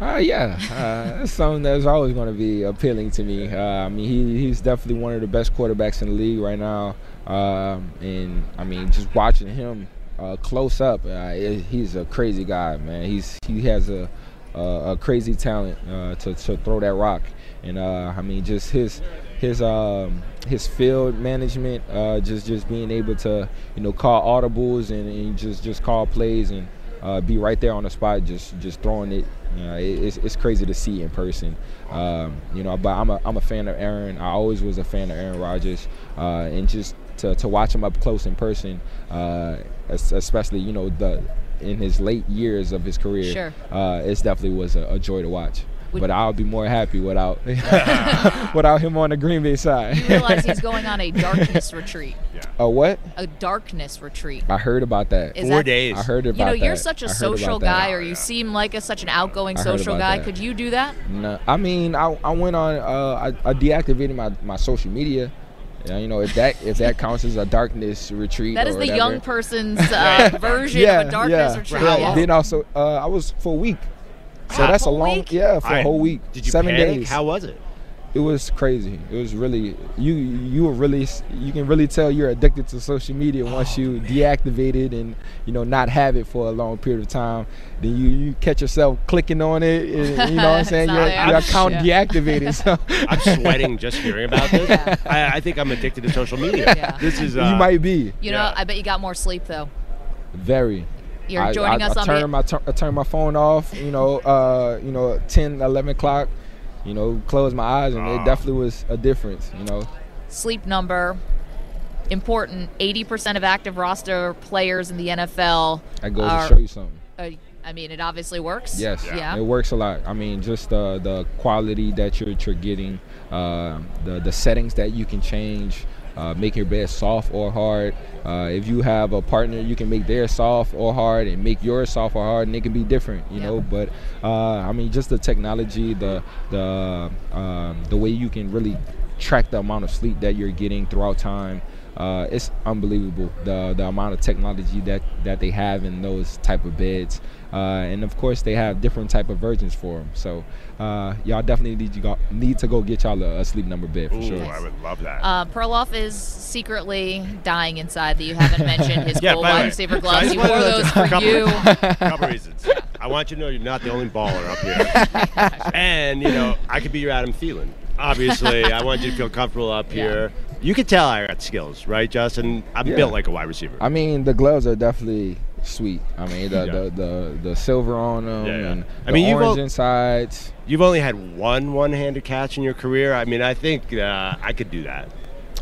Speaker 5: Uh, yeah, uh, something that's always going to be appealing to me. Uh, I mean, he, he's definitely one of the best quarterbacks in the league right now. Um, and I mean, just watching him uh, close up, uh, he's a crazy guy, man. He's he has a a, a crazy talent uh, to to throw that rock, and uh, I mean, just his his um, his field management, just just being able to you know call audibles and, and just just call plays and uh, be right there on the spot, just just throwing it. You know, it, it's, it's crazy to see in person. Um, you know, but I'm a I'm a fan of Aaron. I always was a fan of Aaron Rodgers, uh, and just to, to watch him up close in person, uh, especially you know the in his late years of his career,
Speaker 1: Sure.
Speaker 5: uh, it's definitely was a, a joy to watch.
Speaker 1: Would-
Speaker 5: but I'll be more happy without without him on the Green Bay side.
Speaker 1: You realize he's going on a darkness retreat.
Speaker 5: A what?
Speaker 1: A darkness retreat.
Speaker 5: I heard about that.
Speaker 1: Is
Speaker 2: Four
Speaker 1: that-
Speaker 2: days.
Speaker 5: I heard about
Speaker 1: You know,
Speaker 5: that.
Speaker 1: you're such a social
Speaker 5: about that.
Speaker 1: guy, or you seem like a, such an outgoing
Speaker 5: I
Speaker 1: social guy.
Speaker 5: that.
Speaker 1: Could you do that?
Speaker 5: No, I mean, I, I went on. Uh, I, I deactivated my, my social media. Yeah, you know, if that if that counts as a darkness retreat.
Speaker 1: That
Speaker 5: or
Speaker 1: is the
Speaker 5: whatever.
Speaker 1: young person's uh, version of a darkness
Speaker 5: yeah.
Speaker 1: retreat.
Speaker 5: Yeah.
Speaker 1: Yeah.
Speaker 5: Then also, uh, I was for a week. So
Speaker 1: Wow.
Speaker 5: that's a long,
Speaker 1: week?
Speaker 5: yeah, for
Speaker 2: I-
Speaker 5: a whole week.
Speaker 2: Did you
Speaker 5: Seven
Speaker 2: panic?
Speaker 5: days.
Speaker 2: How was it?
Speaker 5: It was crazy. It was really you. You were really. You can really tell you're addicted to social media once you deactivate it and you know not have it for a long period of time. Then you, you catch yourself clicking on it. And, you know what I'm saying? Your, your account
Speaker 1: Yeah.
Speaker 5: deactivated. So
Speaker 2: I'm sweating just hearing about this.
Speaker 1: Yeah.
Speaker 2: I, I think I'm addicted to social media.
Speaker 1: Yeah.
Speaker 2: This is. Uh,
Speaker 5: you might be
Speaker 1: You know,
Speaker 2: Yeah.
Speaker 1: I bet you got more sleep though.
Speaker 5: very.
Speaker 1: You're joining
Speaker 5: I,
Speaker 1: us
Speaker 5: I
Speaker 1: on
Speaker 5: turn
Speaker 1: the
Speaker 5: my I turn my phone off. You know, uh, you know, 10, 11 o'clock. You know, close my eyes, and
Speaker 2: Ah.
Speaker 5: it definitely was a difference. You know,
Speaker 1: sleep number. Important. 80% of active roster players in the NFL.
Speaker 5: that goes
Speaker 1: are,
Speaker 5: to show you something.
Speaker 1: uh, I mean, it obviously works.
Speaker 5: Yes,
Speaker 1: Yeah.
Speaker 5: it works a lot. I mean, just the the quality that you're, you're getting, uh, the the settings that you can change, uh, make your bed soft or hard. Uh, if you have a partner, you can make theirs soft or hard, and make yours soft or hard, and it can be different, you
Speaker 1: Yeah.
Speaker 5: know. But uh, I mean, just the technology, the the um, the way you can really track the amount of sleep that you're getting throughout time. Uh, it's unbelievable the the amount of technology that that they have in those type of beds, uh, and of course they have different type of versions for them. So uh, y'all definitely need to go need to go get y'all a, a sleep number bed for
Speaker 2: Ooh,
Speaker 5: sure.
Speaker 2: I would love that.
Speaker 1: Uh, Perloff is secretly dying inside that you haven't mentioned his
Speaker 2: Yeah,
Speaker 1: cool
Speaker 2: by the way, so
Speaker 1: gloves. He wore those for
Speaker 2: couple-
Speaker 1: you.
Speaker 2: couple reasons. I want you to know you're not the only baller up here. and, you know, I could be your Adam Thielen. Obviously, I want you to feel comfortable up
Speaker 1: Yeah.
Speaker 2: here. You could tell I got skills, right, Justin? I'm
Speaker 5: Yeah.
Speaker 2: built like a wide receiver.
Speaker 5: I mean, the gloves are definitely sweet. I mean, the
Speaker 2: Yeah.
Speaker 5: the, the, the silver on them
Speaker 2: Yeah, yeah.
Speaker 5: and
Speaker 2: I
Speaker 5: the
Speaker 2: mean, you've
Speaker 5: orange
Speaker 2: al-
Speaker 5: insides.
Speaker 2: You've only had one one-handed catch in your career. I mean, I think uh, I could do that.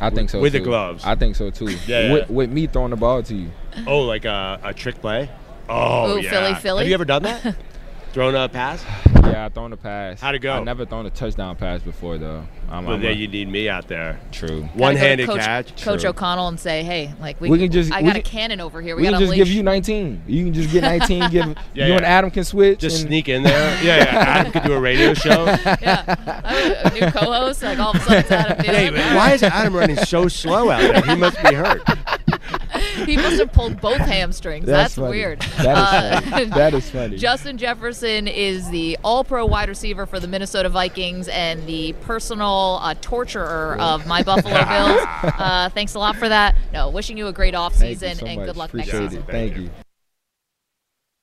Speaker 5: I think so too.
Speaker 2: with
Speaker 5: too.
Speaker 2: the gloves.
Speaker 5: I think so too.
Speaker 2: Yeah,
Speaker 5: With, with me throwing the ball to you.
Speaker 2: oh, like a, a trick play. Oh,
Speaker 1: Ooh,
Speaker 2: yeah.
Speaker 1: Philly, Philly.
Speaker 2: Have you ever done that? Thrown a pass?
Speaker 5: Yeah, I thrown a pass.
Speaker 2: How'd it go?
Speaker 5: I never thrown a touchdown pass before though. I'm,
Speaker 2: Well,
Speaker 5: I'm
Speaker 2: there
Speaker 5: a-
Speaker 2: you need me out there.
Speaker 5: true.
Speaker 1: Gotta go to
Speaker 2: One-handed
Speaker 1: Coach,
Speaker 2: catch.
Speaker 1: Coach
Speaker 5: True.
Speaker 1: O'Connell and say, hey, like we,
Speaker 5: We can just-
Speaker 1: I
Speaker 5: we
Speaker 1: got a cannon over here. We,
Speaker 5: We can just
Speaker 1: leash.
Speaker 5: give you 19. You can just get 19. give
Speaker 2: Yeah,
Speaker 5: you and. Adam can switch.
Speaker 2: Just
Speaker 5: and-
Speaker 2: sneak in there. Yeah, yeah. Adam could do a radio show.
Speaker 1: yeah, I- a new co-host. Like all of a sudden, it's Adam
Speaker 2: Hey,
Speaker 1: Thielen.
Speaker 2: man, why is Adam running so slow out there? He must be hurt.
Speaker 1: He must have pulled both hamstrings. That's,
Speaker 5: That's
Speaker 1: weird.
Speaker 5: That is
Speaker 1: Uh,
Speaker 5: funny. That is funny.
Speaker 1: Justin Jefferson is the All-Pro wide receiver for the Minnesota Vikings and the personal uh, torturer of my Buffalo Bills. Uh, thanks a lot for that. No, wishing you a great offseason
Speaker 5: so
Speaker 1: and
Speaker 5: much.
Speaker 1: good luck
Speaker 5: Appreciate
Speaker 1: next season.
Speaker 5: Thank you.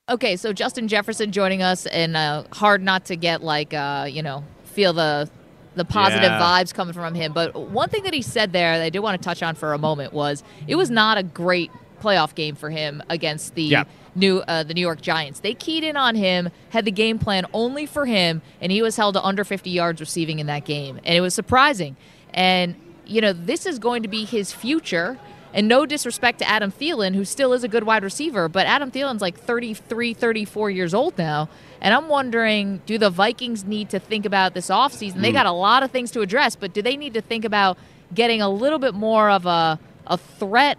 Speaker 1: Okay, so Justin Jefferson joining us, and uh, hard not to get like uh, you know feel the the positive
Speaker 2: Yeah.
Speaker 1: vibes coming from him. But one thing that he said there that I did want to touch on for a moment was it was not a great playoff game for him against the
Speaker 2: Yeah.
Speaker 1: new uh, the New York Giants. They keyed in on him, had the game plan only for him, and he was held to under 50 yards receiving in that game, and it was surprising. And you know this is going to be his future. And no disrespect to Adam Thielen, who still is a good wide receiver, but Adam Thielen's like 33, 34 years old now. And I'm wondering do the Vikings need to think about this offseason? They hmm. got a lot of things to address, but do they need to think about getting a little bit more of a, a threat?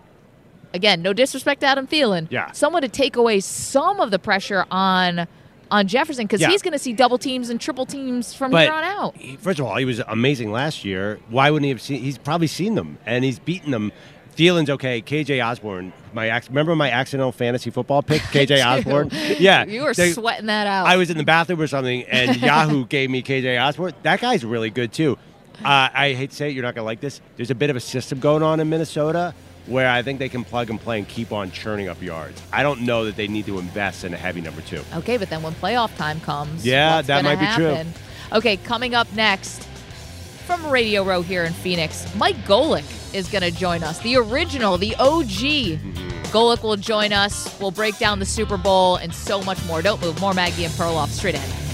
Speaker 1: Again, no disrespect to Adam Thielen.
Speaker 2: Yeah.
Speaker 1: Someone to take away some of the pressure on on Jefferson because
Speaker 2: Yeah.
Speaker 1: he's going to see double teams and triple teams from
Speaker 2: But
Speaker 1: here on out.
Speaker 2: he- first of all, he was amazing last year. Why wouldn't he have seen? He's probably seen them, and he's beaten them. Thielen's okay. KJ Osborn, my ac- remember my accidental fantasy football pick, KJ Osborn. Yeah,
Speaker 1: You were
Speaker 2: they-
Speaker 1: sweating that out.
Speaker 2: I was in the bathroom or something, and Yahoo gave me KJ Osborn. That guy's really good too. Uh, I hate to say it, you're not gonna like this. There's a bit of a system going on in Minnesota where I think they can plug and play and keep on churning up yards. I don't know that they need to invest in a heavy number two.
Speaker 1: Okay, but then when playoff time comes,
Speaker 2: Yeah, that might be true.
Speaker 1: Okay, coming up next from Radio Row here in Phoenix, Mike Golic is going to join us. The original, the OG. Golic will join us. We'll break down the Super Bowl and so much more. Don't move. More Maggie and Perloff straight ahead.